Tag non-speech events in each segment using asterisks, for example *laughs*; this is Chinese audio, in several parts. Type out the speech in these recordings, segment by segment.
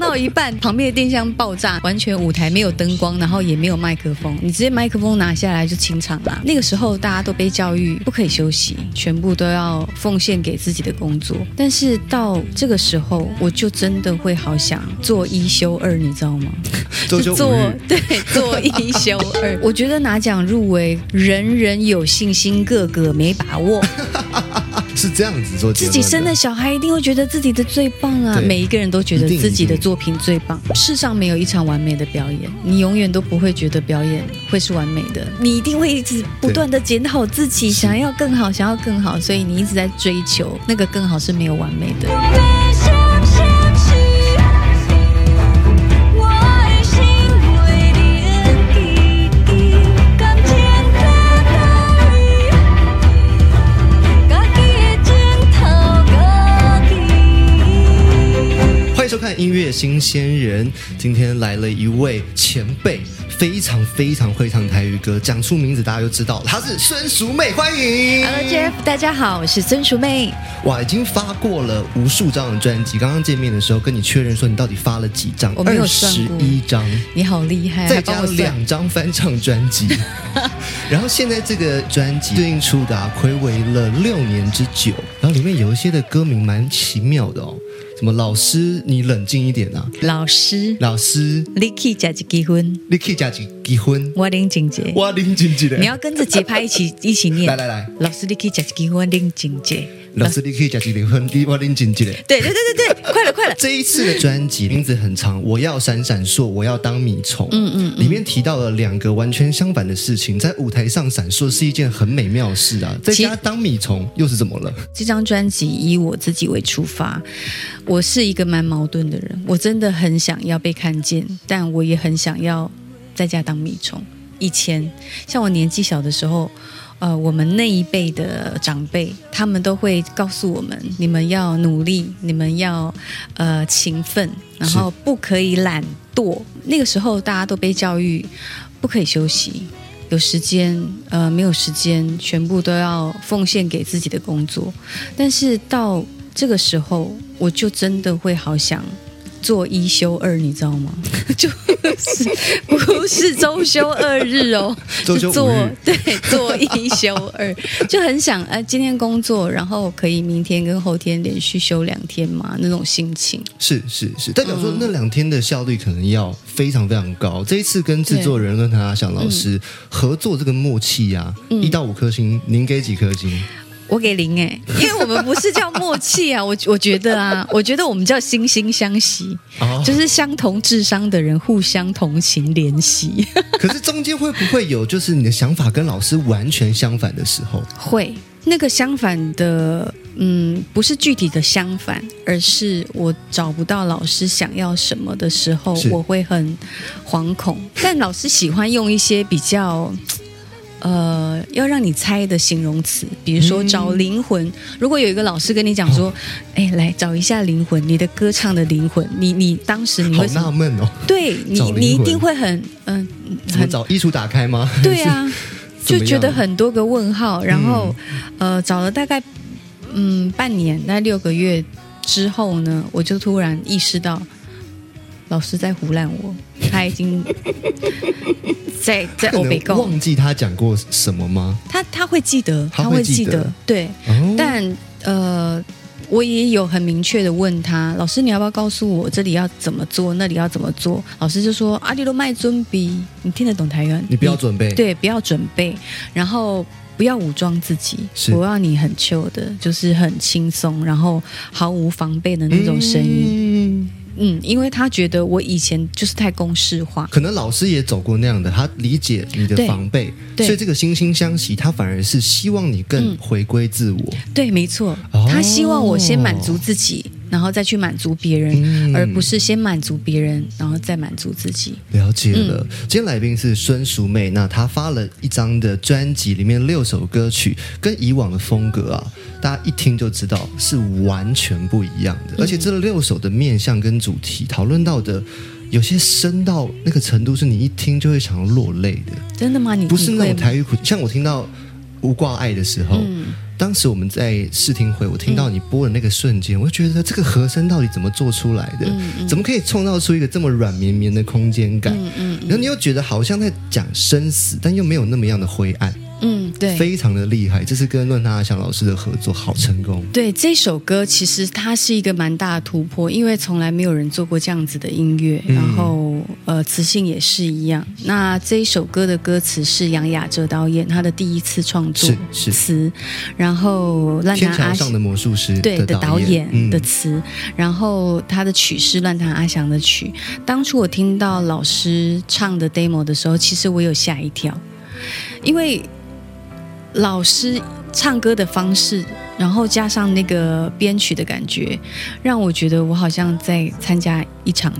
到一半，旁边的电箱爆炸，完全舞台没有灯光，然后也没有麦克风，你直接麦克风拿下来就清场了。那个时候大家都被教育不可以休息，全部都要奉献给自己的工作。但是到这个时候，我就真的会好想做一休二，你知道吗？周休五做，对做一休二。我觉得拿奖入围，人人有信心，个个没把握。*laughs* 是这样子做自己生的小孩一定会觉得自己的最棒啊！每一个人都觉得自己的作品最棒。世上没有一场完美的表演，你永远都不会觉得表演会是完美的，你一定会一直不断的检讨自己，想要更好，想要更好，所以你一直在追求那个更好是没有完美的。音乐新鲜人，今天来了一位前辈，非常非常会唱台语歌，讲出名字大家就知道了，她是孙淑妹，欢迎。Hello Jeff，大家好，我是孙淑妹。哇，已经发过了无数张的专辑，刚刚见面的时候跟你确认说你到底发了几张？我没有二十一张。你好厉害，再加。两张翻唱专辑，*laughs* 然后现在这个专辑最近出的啊，暌违了六年之久，然后里面有一些的歌名蛮奇妙的哦，什么老师你冷静一点啊，老师，老师。你可以加几结婚，你可以加几结婚，我领警节。哇，林静姐的，你要跟着节拍一起一起念。*laughs* 来来来，老师，你可以加几婚领警节。老师你可以加几结婚，你我林静姐的。对对对对对，快了快了。这一次的专辑名字很长，我要闪闪烁，我要当米虫。嗯嗯，里面提到了两个完全相反的事情，在舞台上闪烁是一件很美妙的事啊，在家当米虫又是怎么了？这张专辑以我自己为出发，我是一个蛮矛盾的人，我真的很想要被看见，但我也很想要在家当米虫。以前像我年纪小的时候，呃，我们那一辈的长辈，他们都会告诉我们：你们要努力，你们要呃勤奋，然后不可以懒惰。那个时候大家都被教育不可以休息，有时间呃没有时间，全部都要奉献给自己的工作。但是到这个时候，我就真的会好想做一休二，你知道吗？*laughs* 就是不是周休二日哦，*laughs* 是做对做一休二，*laughs* 就很想呃今天工作，然后可以明天跟后天连续休两天嘛，那种心情。是是是，代表嗯说那两天的效率可能要非常非常高。这一次跟制作人跟谭阿祥老师嗯合作，这个默契啊，一到五颗星，您给几颗星？我给零哎、因为我们不是叫默契啊，我我觉得啊，我觉得我们叫惺惺相惜，哦，就是相同智商的人互相同情怜惜。*laughs* 可是中间会不会有就是你的想法跟老师完全相反的时候？会那个相反的，嗯，不是具体的相反，而是我找不到老师想要什么的时候，我会很惶恐。但老师喜欢用一些比较。呃，要让你猜的形容词，比如说嗯找灵魂。如果有一个老师跟你讲说：“哎、来找一下灵魂，你的歌唱的灵魂。你”你当时你好会？纳闷哦，对你你一定会很嗯、怎么找衣橱打开吗？*laughs* *laughs* 对啊，就觉得很多个问号，然后、呃找了大概嗯半年，大概六个月之后呢，我就突然意识到老师在胡乱我，他已经 *laughs* 在在可欧北共，能忘记他讲过什么吗？他他会记得，他会会记记得对，哦，但呃。我也有很明确的问他，老师，你要不要告诉我这里要怎么做，那里要怎么做？老师就说：“阿里都卖尊比，你听得懂台湾？你不要准备，对，不要准备，然后不要武装自己，我要你很 chill 的，就是很轻松，然后毫无防备的那种声音。音。嗯因为他觉得我以前就是太公式化，可能老师也走过那样的，他理解你的防备，对。所以这个惺惺相惜，他反而是希望你更嗯。回归自我。对，没错，哦他希望我先满足自己，然后再去满足别人，嗯而不是先满足别人，然后再满足自己。了解了，嗯今天来宾是孙淑妹，那她发了一张的专辑，里面六首歌曲跟以往的风格啊，大家一听就知道是完全不一样嗯的，而且这六首的面向跟主题讨论到的。有些深到那个程度，是你一听就会想要落泪的，真的吗？你不是那种台语苦。像我听到无挂碍的时候，嗯当时我们在试听会，我听到你播的那个瞬间，我就觉得这个和声到底怎么做出来的？怎么可以创造出一个这么软绵绵的空间感？然后你又觉得好像在讲生死，但又没有那么样的灰暗，嗯，对。非常的厉害。这次跟论他阿翔老师的合作，好成功。对这首歌，其实它是一个蛮大的突破，因为从来没有人做过这样子的音乐，嗯然后呃，词性也是一样。那这一首歌的歌词是杨雅哲导演他的第一次创作词，然后烂天弹阿桥上的魔术师对的导演演的词，然后他的曲是乱弹阿翔的曲。当初我听到老师唱的 demo 的时候，其实我有吓一跳，因为老师唱歌的方式，然后加上那个编曲的感觉，让我觉得我好像在参加一场，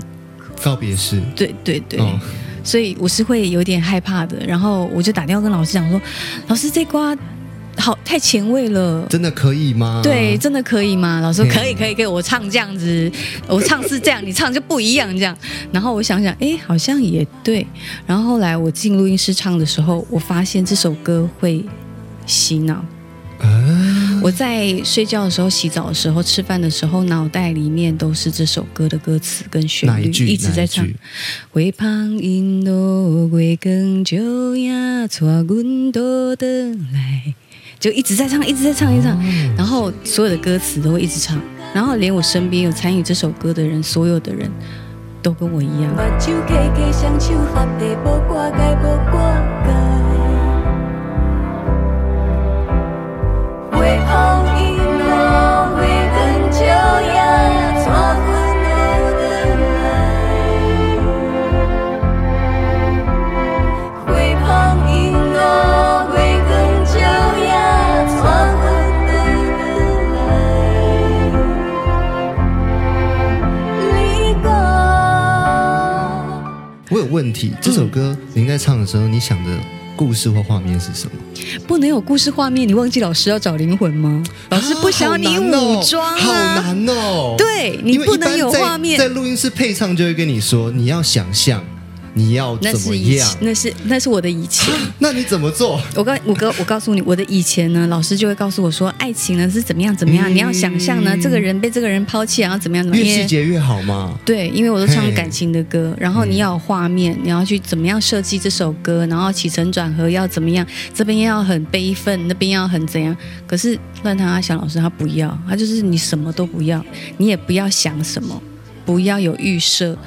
告别式。对对对。哦，所以我是会有点害怕的，然后我就打电话跟老师讲说：“老师，这瓜好太前卫了，真的可以吗？对，真的可以吗？老师说嗯可以，可以，可以。我唱这样子，我唱是这样，你唱就不一样这样。然后我想想，哎，好像也对。然后后来我进录音室唱的时候，我发现这首歌会洗脑。啊，我在睡觉的时候、洗澡的时候、吃饭的时候，脑袋里面都是这首歌的歌词跟旋律，一句？一直在唱哪一句。月旁因路月光照呀，带阮倒转来，就一直在唱，一直在唱，一直唱。哦然后所有的歌词都会一直唱，然后连我身边有参与这首歌的人，所有的人都跟我一样。问题，这首歌您在唱的时候，你想的故事或画面是什么？不能有故事画面，你忘记老师要找灵魂吗？老师不想要你武装啊，好难哦。对你不能有画面在录音室配唱就会跟你说，你要想象，你要那怎么样，？那是那是我的以前。*laughs* 那你怎么做？我告我哥我告诉你，我的以前呢，老师就会告诉我说，爱情呢是怎么样怎么样，嗯你要想象呢，这个人被这个人抛弃，然后怎么样怎么样。因为细节越好嘛。对，因为我都唱嘿感情的歌，然后你要有画面，你要去怎么样设计这首歌，然后起承转合要怎么样，这边要很悲愤，那边要很怎样。可是乱弹阿翔老师他不要，他就是你什么都不要，你也不要想什么，不要有预设，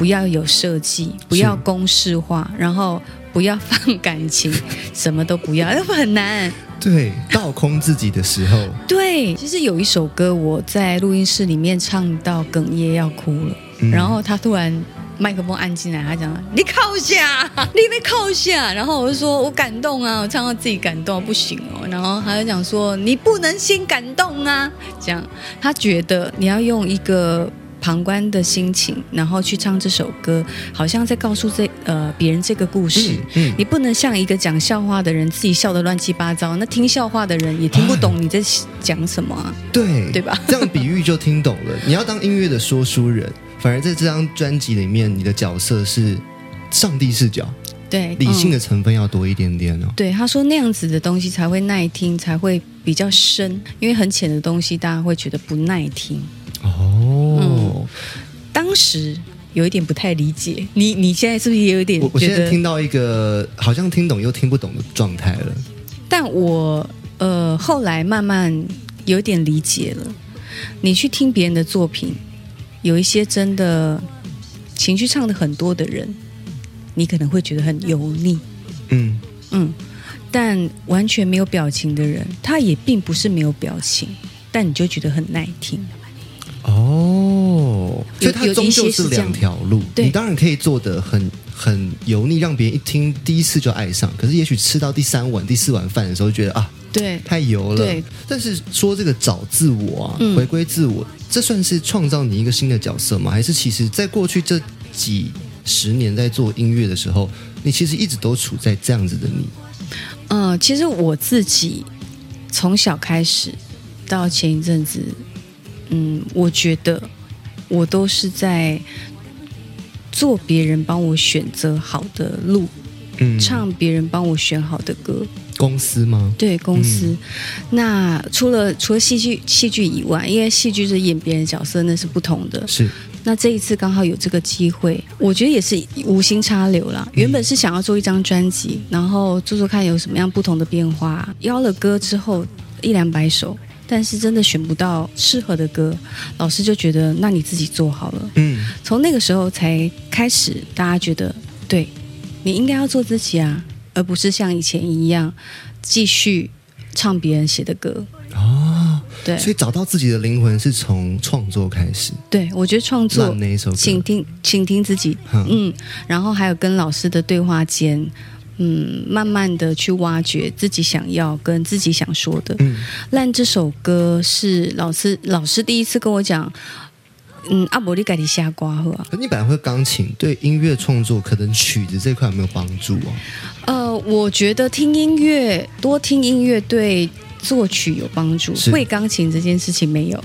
不要有设计，不要公式化，然后不要放感情，*laughs* 什么都不要，那不很难。对，倒空自己的时候，对，其实有一首歌我在录音室里面唱到哽咽要哭了，嗯然后他突然麦克风按进来，他讲你靠下，*laughs* 你别靠下，然后我就说我感动啊，我唱到自己感动不行哦，然后他就讲说你不能先感动啊，这样他觉得你要用一个。旁观的心情，然后去唱这首歌，好像在告诉这呃别人这个故事。嗯嗯，你不能像一个讲笑话的人，自己笑得乱七八糟，那听笑话的人也听不懂你在讲什么啊，对对吧？*laughs* 这样比喻就听懂了。你要当音乐的说书人，反而在这张专辑里面，你的角色是上帝视角，对，理性嗯的成分要多一点点哦。对，他说那样子的东西才会耐听，才会比较深，因为很浅的东西大家会觉得不耐听。哦，当时有一点不太理解，你你现在是不是也有点我我？现在听到一个好像听懂又听不懂的状态了。但我呃后来慢慢有点理解了。你去听别人的作品，有一些真的情绪唱的很多的人，你可能会觉得很油腻，嗯，嗯，但完全没有表情的人，他也并不是没有表情，但你就觉得很耐听。哦，所以它终究是两条路。对你当然可以做的很很油腻，让别人一听第一次就爱上。可是也许吃到第三碗、第四碗饭的时候，觉得啊对，太油了。对。但是说这个找自我啊，嗯回归自我，这算是创造你一个新的角色吗？还是其实在过去这几十年在做音乐的时候，你其实一直都处在这样子的你？嗯、其实我自己从小开始到前一阵子，嗯，我觉得我都是在做别人帮我选择好的路，嗯，唱别人帮我选好的歌。公司吗？对公司。那除了除了戏剧戏剧以外，因为戏剧是演别人角色，那是不同的。是那这一次刚好有这个机会，我觉得也是无心插柳啦。原本是想要做一张专辑，然后做做看有什么样不同的变化。邀了歌之后一两百首，但是真的选不到适合的歌，老师就觉得那你自己做好了。嗯，从那个时候才开始，大家觉得对你应该要做自己啊，而不是像以前一样继续唱别人写的歌。哦，对，所以找到自己的灵魂是从创作开始。对我觉得创作烂，那一首歌，请听，请听自己，嗯嗯，然后还有跟老师的对话间，嗯，慢慢的去挖掘自己想要跟自己想说的。嗯。烂这首歌是老师老师第一次跟我讲，嗯，阿伯你改你瞎瓜呵你本来会钢琴，对音乐创作可能曲子这块有没有帮助哦？呃，我觉得听音乐多听音乐对作曲有帮助，会钢琴这件事情没有，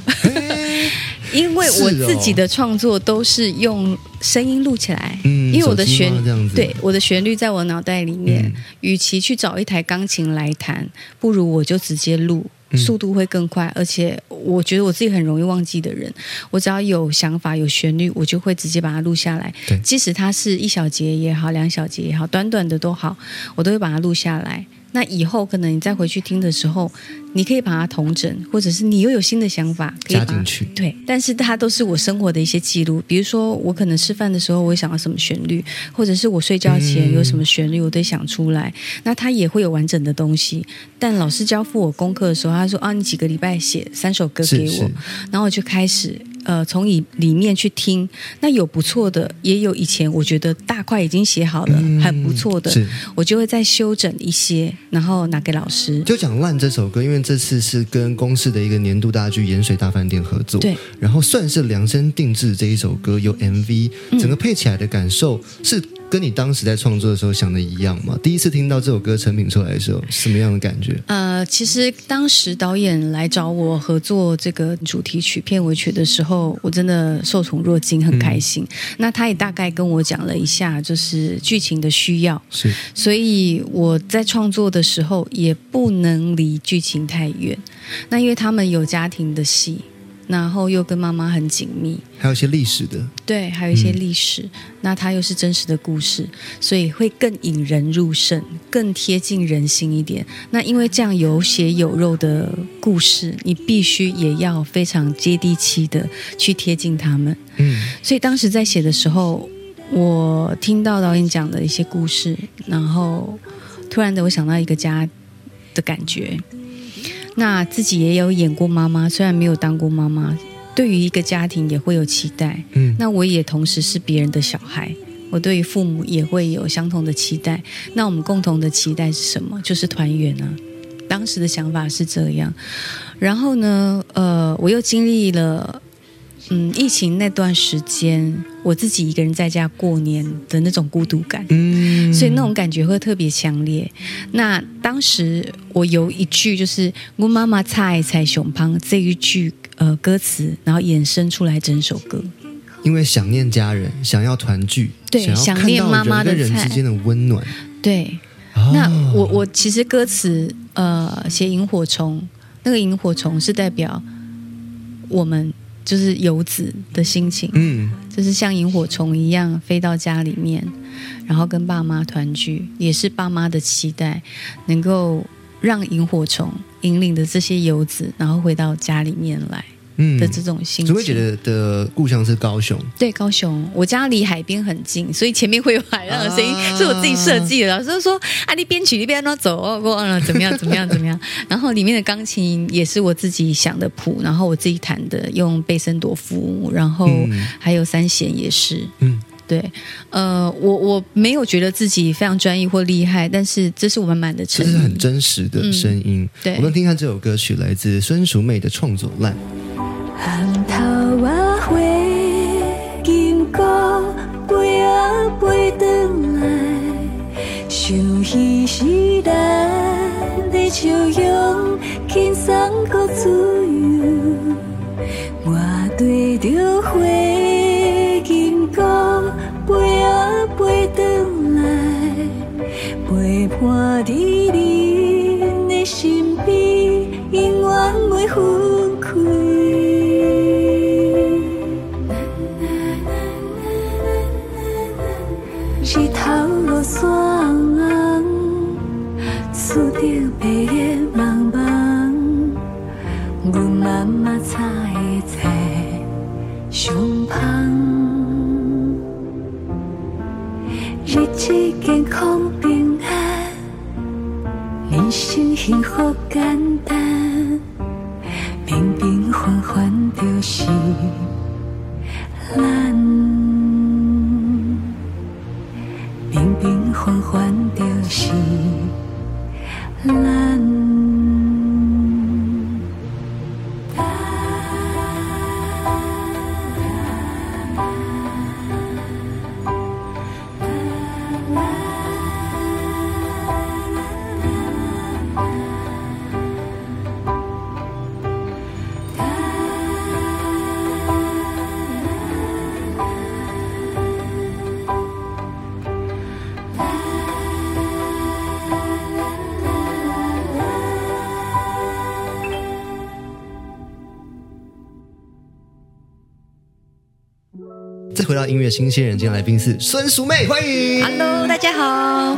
因为我自己的创作都是用声音录起来，嗯因为我的旋对我的旋律在我脑袋里面嗯，与其去找一台钢琴来弹，不如我就直接录。嗯速度会更快，而且我觉得我自己很容易忘记的人，我只要有想法、有旋律，我就会直接把它录下来对。即使它是一小节也好，两小节也好，短短的都好，我都会把它录下来。那以后可能你再回去听的时候，你可以把它同整，或者是你又有新的想法，可以加进去对，但是它都是我生活的一些记录，比如说我可能吃饭的时候，我会想到什么旋律，或者是我睡觉前嗯有什么旋律，我都想出来。那它也会有完整的东西。但老师交付我功课的时候，他说啊，你几个礼拜写三首歌给我，是是然后我就开始呃从里里面去听。那有不错的，也有以前我觉得大块已经写好了，嗯很不错的，是我就会再修整一些，然后拿给老师。就讲《烂》这首歌，因为这次是跟公司的一个年度大剧《盐水大饭店》合作，对，然后算是量身定制这一首歌，有 MV，整个配起来的感受是跟你当时在创作的时候想的一样吗？第一次听到这首歌成品出来的时候，什么样的感觉？呃，其实当时导演来找我合作这个主题曲、片尾曲的时候，我真的受宠若惊，很开心。那他也大概跟我讲了一下，就是剧情的需要，是所以我在创作的时候也不能离剧情太远。那因为他们有家庭的戏，然后又跟妈妈很紧密，还有一些历史的，对，还有一些历史，那它又是真实的故事，所以会更引人入胜，更贴近人心一点。那因为这样有血有肉的故事，你必须也要非常接地气的去贴近他们。嗯，所以当时在写的时候，我听到导演讲的一些故事，然后突然的我想到一个家的感觉。那自己也有演过妈妈，虽然没有当过妈妈，对于一个家庭也会有期待。嗯那我也同时是别人的小孩，我对于父母也会有相同的期待。那我们共同的期待是什么？就是团圆啊。当时的想法是这样，然后呢，呃，我又经历了，嗯，疫情那段时间，我自己一个人在家过年的那种孤独感，嗯，所以那种感觉会特别强烈。那当时我有一句就是“我妈妈菜菜熊胖”这一句呃歌词，然后衍生出来整首歌。因为想念家人，想要团聚，对想念妈妈的人跟人之间的温暖。对，哦那我我其实歌词呃写萤火虫，那个萤火虫是代表我们就是游子的心情，嗯，就是像萤火虫一样飞到家里面，然后跟爸妈团聚，也是爸妈的期待，能够让萤火虫引领的这些游子，然后回到家里面来嗯的这种心情。朱慧姐的的故乡是高雄，对，高雄，我家离海边很近，所以前面会有海浪的声音，啊是我自己设计的。老师就说：“啊，你编曲，你边那走哦，过了怎么样，怎么样，怎么样。*laughs* ”然后里面的钢琴也是我自己想的谱，然后我自己弹的，用贝森朵夫，然后嗯还有三弦也是。嗯，对，呃，我我没有觉得自己非常专业或厉害，但是这是我满满的诚意。这是很真实的声音。对我们听看这首歌曲，来自孙淑妹的创作《烂》。红桃花花金龟飞啊飞转来，想起时咱的笑容轻松搁自由。我对着花金龟飞啊飞转来，陪伴在恁的身边，永远袂分。上香。日子健康平安，人生幸福简单，平平凡凡就是音乐新鲜人，今天来宾是孙淑妹，欢迎。Hello，大家好。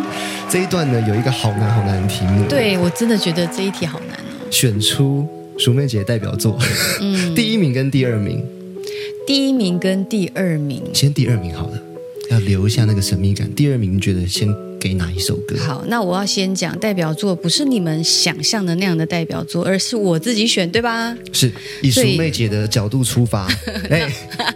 这一段呢有一个好难好难的题目，，对我真的觉得这一题好难哦。选出淑妹姐的代表作，嗯，*laughs* 第一名跟第二名，第一名跟第二名，先第二名好了，要留一下那个神秘感。第二名你觉得先给哪一首歌？好，那我要先讲代表作，不是你们想象的那样的代表作，而是我自己选，对吧？是以淑妹姐的角度出发，哎，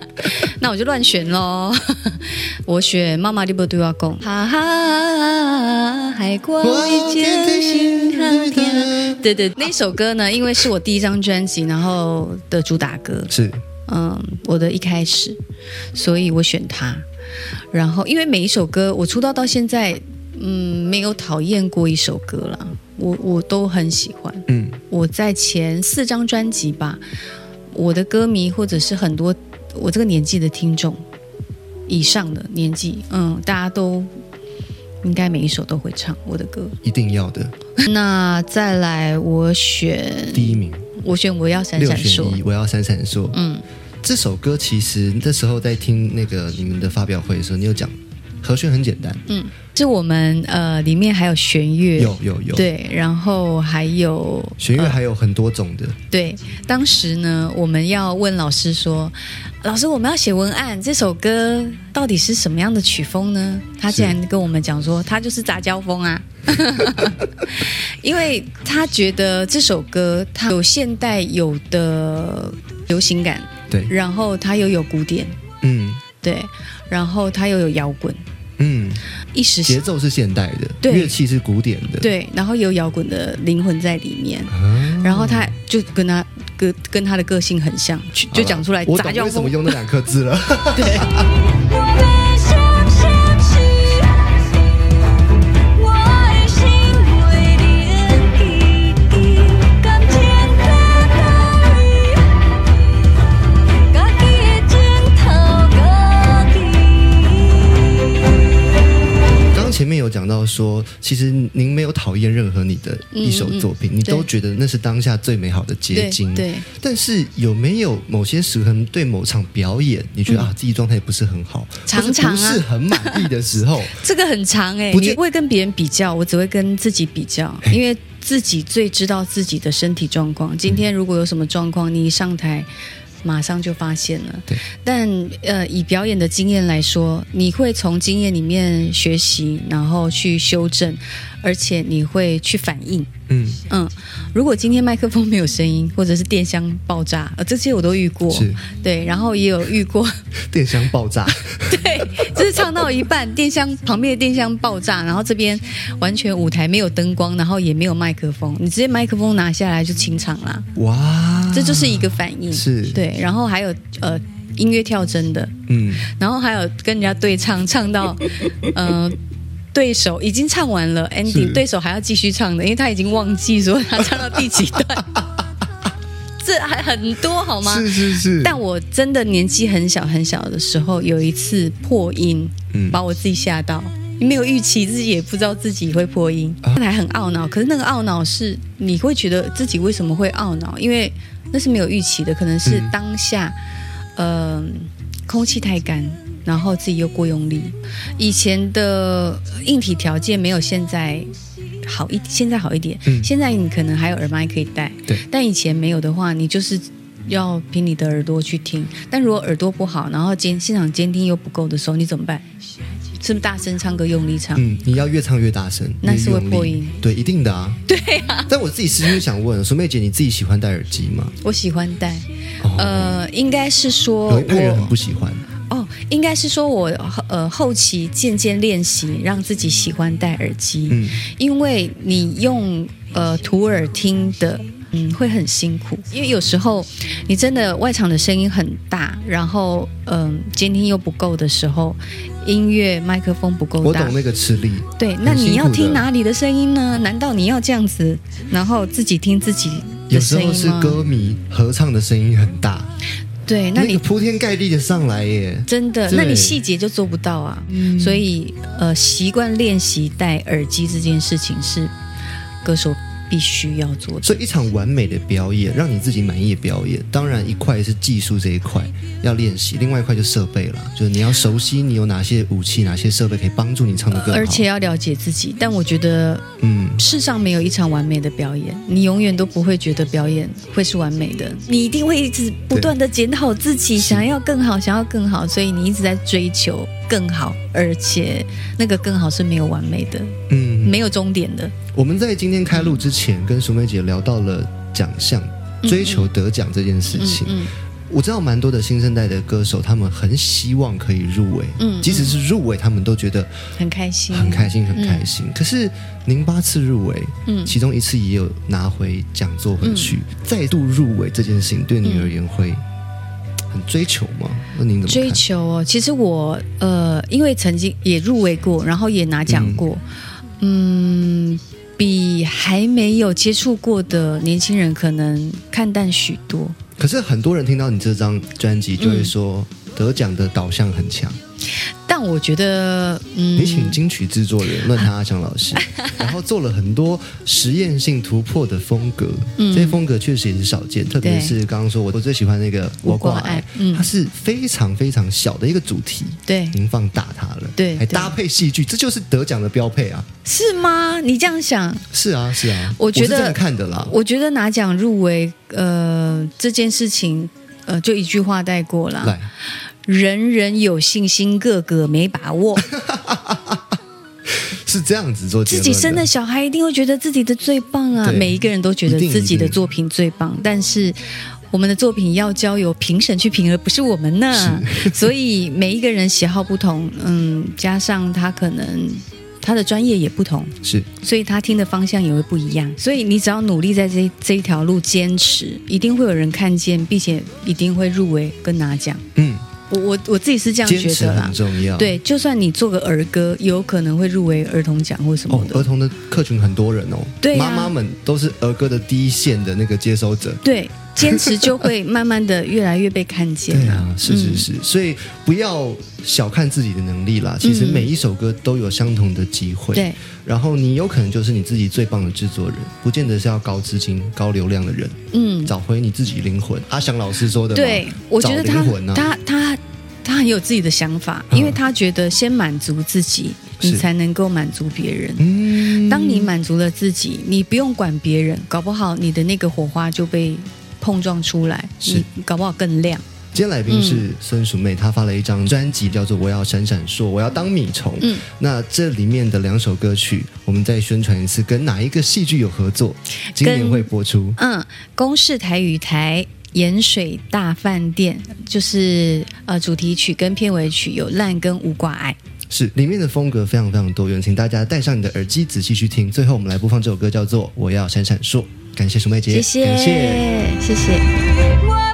*laughs* 那我就乱选喽。*laughs* 我选《妈妈你不对我讲》，哈哈，海过一见心好听。对对，那首歌呢，因为是我第一张专辑，然后的主打歌，是嗯，我的一开始，所以我选它。然后，因为每一首歌，我出道到现在，嗯，没有讨厌过一首歌了，我我都很喜欢。嗯，我在前四张专辑吧，我的歌迷或者是很多我这个年纪的听众以上的年纪，嗯，大家都应该每一首都会唱我的歌。一定要的，那再来，我选第一名，我选我要闪闪烁，，我要闪闪烁。嗯，这首歌其实那时候在听那个你们的发表会的时候，你有讲和弦很简单，是我们呃里面还有弦乐，有有有，，对，然后还有弦乐还有很多种的，对，当时呢，我们要问老师说：“老师，我们要写文案，这首歌到底是什么样的曲风呢？”他竟然跟我们讲说：“他就是杂交风啊！” *laughs* *laughs* 因为他觉得这首歌它有现代有的流行感，对，然后它又有古典，嗯。对，然后它又有摇滚，嗯，一时节奏是现代的，对乐器是古典的，对，然后有摇滚的灵魂在里面。啊，然后他就跟他跟跟他的个性很像，就就讲出来我杂交风懂为什么。用那两颗字了。*laughs* 对，*laughs* 到说，其实您没有讨厌任何你的一首作品，你都觉得那是当下最美好的结晶。对，但是有没有某些时候，对某场表演，你觉得、啊自己状态不是很好，嗯常常啊不是很满意的时候，*laughs* 这个很长哎、不你不会跟别人比较，我只会跟自己比较，因为自己最知道自己的身体状况。今天如果有什么状况，你一上台。马上就发现了，对。但呃，以表演的经验来说，你会从经验里面学习，然后去修正，而且你会去反应。嗯，嗯，如果今天麦克风没有声音，或者是电箱爆炸，呃，这些我都遇过。对，然后也有遇过，*laughs* 电箱爆炸，*laughs* 对，就是唱到一半，电箱旁边的电箱爆炸，然后这边完全舞台没有灯光，然后也没有麦克风，你直接麦克风拿下来就清场啦，哇，这就是一个反应。是，对，然后还有呃音乐跳针的，嗯，然后还有跟人家对唱，唱到呃。对手已经唱完了是 ending，对手还要继续唱的，因为他已经忘记说他唱到第几段，*laughs* 这还很多好吗？是是是，但我真的年纪很小很小的时候，有一次破音，嗯把我自己吓到。没有预期，自己也不知道自己会破音，啊还很懊恼。可是那个懊恼是你会觉得自己为什么会懊恼？因为那是没有预期的，可能是嗯当下，呃，空气太干，然后自己又过用力。以前的硬体条件没有现在好一，现在好一点。嗯现在你可能还有耳麦可以戴，对但以前没有的话，你就是要凭你的耳朵去听。但如果耳朵不好，然后监现场监听又不够的时候，你怎么办？是不是大声唱歌用力唱？嗯，你要越唱越大声，那是会破音。对，一定的啊。对啊。但我自己私心想问，苏妹姐，你自己喜欢戴耳机吗？我喜欢戴，哦，呃，应该是说有一派人很不喜欢。哦，应该是说我呃后期渐渐练习，让自己喜欢戴耳机，嗯，因为你用呃徒耳听的。嗯，会很辛苦，因为有时候你真的外场的声音很大，然后嗯、监听又不够的时候，音乐麦克风不够大我懂，那个吃力。对，那你要听哪里的声音呢？难道你要这样子，然后自己听自己有时候是？歌迷合唱的声音很大，对，那你个铺天盖地的上来耶。真的，那你细节就做不到啊。所以呃，习惯练习戴耳机这件事情是歌手必须要做的。所以一场完美的表演，让你自己满意的表演，当然一块是技术这一块要练习，另外一块就设备了，就是你要熟悉你有哪些武器、哪些设备可以帮助你唱的更好。而且要了解自己，但我觉得嗯，世上没有一场完美的表演，你永远都不会觉得表演会是完美的，你一定会一直不断的检讨自己，想要更好，想要更好，所以你一直在追求更好，而且那个更好是没有完美的，嗯，没有终点的。我们在今天开录之前，跟淑梅姐聊到了奖项，追求得奖这件事情。嗯我知道蛮多的新生代的歌手，他们很希望可以入围，嗯即使是入围，他们都觉得很开心，很开心，很开心。可是您八次入围，嗯其中一次也有拿回讲座回去，再度入围这件事情，对你而言会很追求吗？那您怎么？追求哦，其实我呃，因为曾经也入围过，然后也拿奖过，嗯比还没有接触过的年轻人可能看淡许多。可是很多人听到你这张专辑，就会说得奖的导向很强。但我觉得，嗯，你请金曲制作人论他阿强老师，*laughs* 然后做了很多实验性突破的风格，嗯这些风格确实也是少见，特别是刚刚说我我最喜欢那个我挂爱嗯它是非常非常小的一个主题，对，您放大它了，对还搭配戏剧，这就是得奖的标配啊！是吗？你这样想，是啊，是啊，我觉得是这样看的啦。我觉得拿奖入围，呃，这件事情，呃，就一句话带过啦。来，人人有信心，个个没把握。*laughs* 是这样子做自己生的小孩一定会觉得自己的最棒啊！每一个人都觉得自己的作品最棒，但是我们的作品要交由评审去评，而不是我们呢。*laughs* 所以每一个人喜好不同，嗯，加上他可能他的专业也不同，是所以他听的方向也会不一样。所以你只要努力在这这一条路坚持，一定会有人看见，并且一定会入围跟拿奖。嗯，我我我自己是这样觉得啦很。重要。对，就算你做个儿歌，有可能会入围儿童奖或什么哦，的。儿童的客群很多人哦，对啊妈妈们都是儿歌的第一线的那个接收者。对，坚持就会慢慢的越来越被看见对啊，是是嗯。是，所以不要小看自己的能力啦。其实每一首歌都有相同的机会，对，然后你有可能就是你自己最棒的制作人，不见得是要高资金、高流量的人，嗯，找回你自己灵魂。阿翔老师说的嘛，对，我觉得他他他他很有自己的想法，嗯。因为他觉得先满足自己，是。你才能够满足别人。嗯，当你满足了自己，你不用管别人，搞不好你的那个火花就被碰撞出来，是搞不好更亮。今天来宾是孙淑妹，她发了一张专辑，叫做《我要闪闪烁，我要当米虫》。嗯，那这里面的两首歌曲，我们再宣传一次，跟哪一个戏剧有合作？今年会播出。嗯，公视台语台。盐水大饭店就是呃主题曲跟片尾曲有烂跟无挂碍，是里面的风格非常非常多元，请大家戴上你的耳机仔细去听。最后我们来播放这首歌，叫做《我要闪闪烁》。感谢苏妹姐，谢谢，感谢。谢谢。我